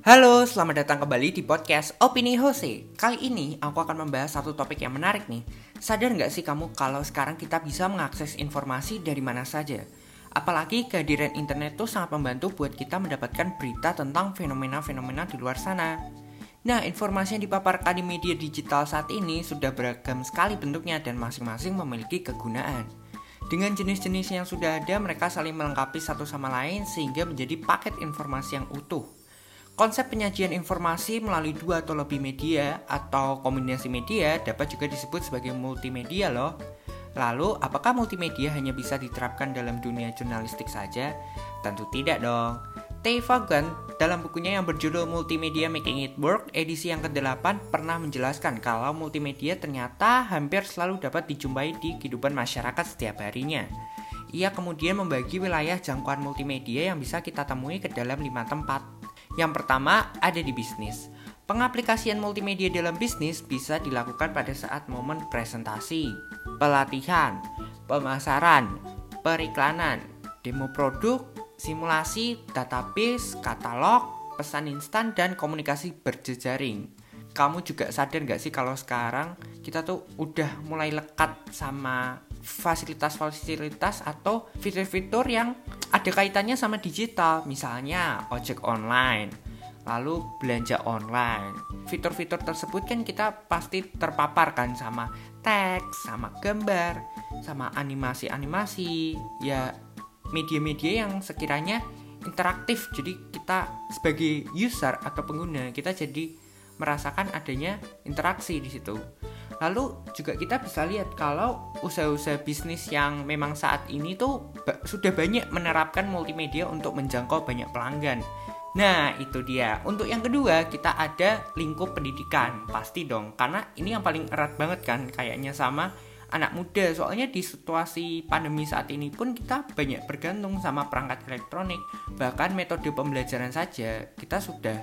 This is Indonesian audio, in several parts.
Halo, selamat datang kembali di podcast Opini Jose. Kali ini aku akan membahas satu topik yang menarik nih. Sadar nggak sih kamu kalau sekarang kita bisa mengakses informasi dari mana saja? Apalagi kehadiran internet tuh sangat membantu buat kita mendapatkan berita tentang fenomena-fenomena di luar sana. Nah, informasi yang dipaparkan di media digital saat ini sudah beragam sekali bentuknya dan masing-masing memiliki kegunaan. Dengan jenis-jenis yang sudah ada, mereka saling melengkapi satu sama lain sehingga menjadi paket informasi yang utuh. Konsep penyajian informasi melalui dua atau lebih media atau kombinasi media dapat juga disebut sebagai multimedia loh. Lalu, apakah multimedia hanya bisa diterapkan dalam dunia jurnalistik saja? Tentu tidak dong. Tay Vaughan dalam bukunya yang berjudul Multimedia Making It Work edisi yang ke-8 pernah menjelaskan kalau multimedia ternyata hampir selalu dapat dijumpai di kehidupan masyarakat setiap harinya. Ia kemudian membagi wilayah jangkauan multimedia yang bisa kita temui ke dalam lima tempat. Yang pertama ada di bisnis. Pengaplikasian multimedia dalam bisnis bisa dilakukan pada saat momen presentasi, pelatihan, pemasaran, periklanan, demo produk, simulasi, database, katalog, pesan instan, dan komunikasi berjejaring. Kamu juga sadar nggak sih kalau sekarang kita tuh udah mulai lekat sama fasilitas-fasilitas atau fitur-fitur yang ada kaitannya sama digital, misalnya ojek online, lalu belanja online. Fitur-fitur tersebut kan kita pasti terpapar kan sama teks, sama gambar, sama animasi-animasi, ya media-media yang sekiranya interaktif. Jadi kita sebagai user atau pengguna kita jadi merasakan adanya interaksi di situ. Lalu juga kita bisa lihat kalau usaha-usaha bisnis yang memang saat ini tuh sudah banyak menerapkan multimedia untuk menjangkau banyak pelanggan. Nah, itu dia. Untuk yang kedua, kita ada lingkup pendidikan. Pasti dong, karena ini yang paling erat banget kan kayaknya sama anak muda. Soalnya di situasi pandemi saat ini pun kita banyak bergantung sama perangkat elektronik. Bahkan metode pembelajaran saja kita sudah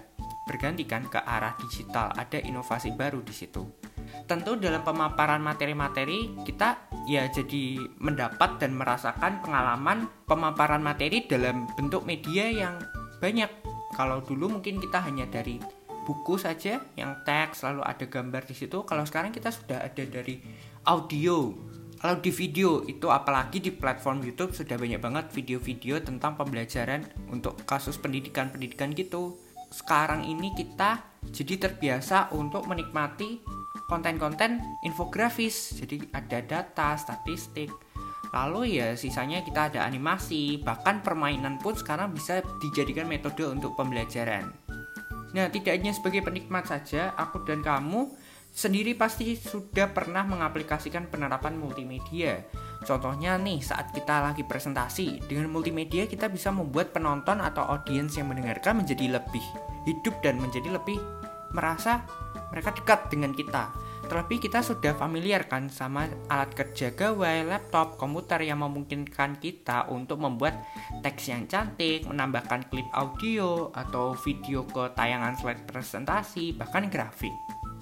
bergantikan ke arah digital. Ada inovasi baru di situ tentu dalam pemaparan materi-materi kita ya jadi mendapat dan merasakan pengalaman pemaparan materi dalam bentuk media yang banyak. Kalau dulu mungkin kita hanya dari buku saja yang teks lalu ada gambar di situ. Kalau sekarang kita sudah ada dari audio. Kalau di video itu apalagi di platform YouTube sudah banyak banget video-video tentang pembelajaran untuk kasus pendidikan-pendidikan gitu. Sekarang ini kita jadi terbiasa untuk menikmati konten-konten infografis. Jadi ada data statistik. Lalu ya sisanya kita ada animasi. Bahkan permainan pun sekarang bisa dijadikan metode untuk pembelajaran. Nah tidak hanya sebagai penikmat saja aku dan kamu sendiri pasti sudah pernah mengaplikasikan penerapan multimedia. Contohnya nih saat kita lagi presentasi dengan multimedia kita bisa membuat penonton atau audiens yang mendengarkan menjadi lebih hidup dan menjadi lebih merasa mereka dekat dengan kita. Terlebih kita sudah familiar kan sama alat kerja gawai, laptop, komputer yang memungkinkan kita untuk membuat teks yang cantik, menambahkan klip audio atau video ke tayangan slide presentasi, bahkan grafik.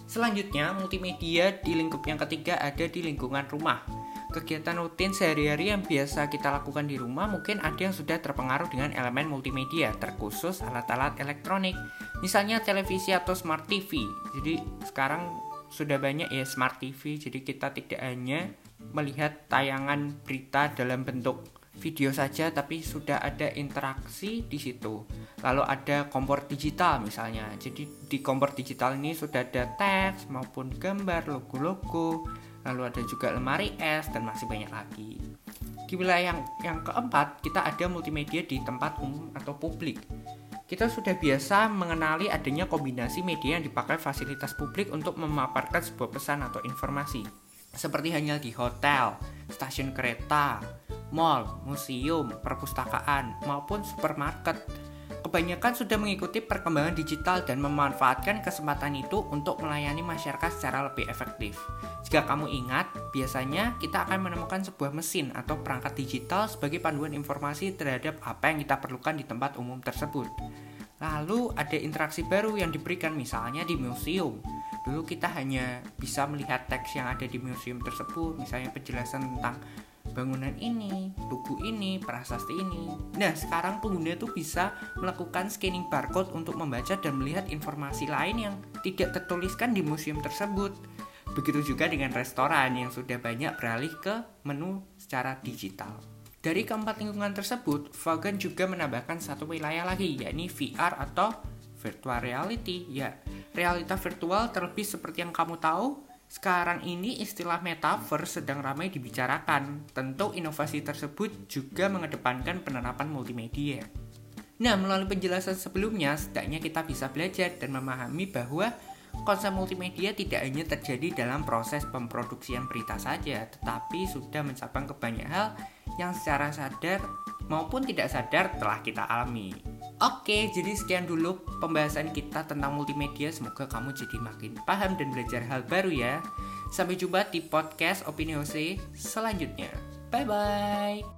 Selanjutnya, multimedia di lingkup yang ketiga ada di lingkungan rumah. Kegiatan rutin sehari-hari yang biasa kita lakukan di rumah mungkin ada yang sudah terpengaruh dengan elemen multimedia, terkhusus alat-alat elektronik, misalnya televisi atau smart TV. Jadi sekarang sudah banyak ya smart TV jadi kita tidak hanya melihat tayangan berita dalam bentuk video saja tapi sudah ada interaksi di situ. Lalu ada kompor digital misalnya. Jadi di kompor digital ini sudah ada teks maupun gambar, logo-logo. Lalu ada juga lemari es dan masih banyak lagi. Di wilayah yang yang keempat, kita ada multimedia di tempat umum atau publik kita sudah biasa mengenali adanya kombinasi media yang dipakai fasilitas publik untuk memaparkan sebuah pesan atau informasi. Seperti hanya di hotel, stasiun kereta, mall, museum, perpustakaan, maupun supermarket. Kebanyakan sudah mengikuti perkembangan digital dan memanfaatkan kesempatan itu untuk melayani masyarakat secara lebih efektif. Jika kamu ingat, biasanya kita akan menemukan sebuah mesin atau perangkat digital sebagai panduan informasi terhadap apa yang kita perlukan di tempat umum tersebut. Lalu ada interaksi baru yang diberikan misalnya di museum. Dulu kita hanya bisa melihat teks yang ada di museum tersebut, misalnya penjelasan tentang bangunan ini, tugu ini, prasasti ini. Nah, sekarang pengguna itu bisa melakukan scanning barcode untuk membaca dan melihat informasi lain yang tidak tertuliskan di museum tersebut. Begitu juga dengan restoran yang sudah banyak beralih ke menu secara digital. Dari keempat lingkungan tersebut, Vaughan juga menambahkan satu wilayah lagi, yakni VR atau virtual reality. Ya, realita virtual terlebih seperti yang kamu tahu, sekarang ini istilah metaverse sedang ramai dibicarakan. Tentu inovasi tersebut juga mengedepankan penerapan multimedia. Nah, melalui penjelasan sebelumnya, setidaknya kita bisa belajar dan memahami bahwa konsep multimedia tidak hanya terjadi dalam proses pemproduksian berita saja, tetapi sudah mencapai ke banyak hal yang secara sadar maupun tidak sadar telah kita alami. Oke, jadi sekian dulu pembahasan kita tentang multimedia. Semoga kamu jadi makin paham dan belajar hal baru ya. Sampai jumpa di podcast Opini Jose selanjutnya. Bye bye.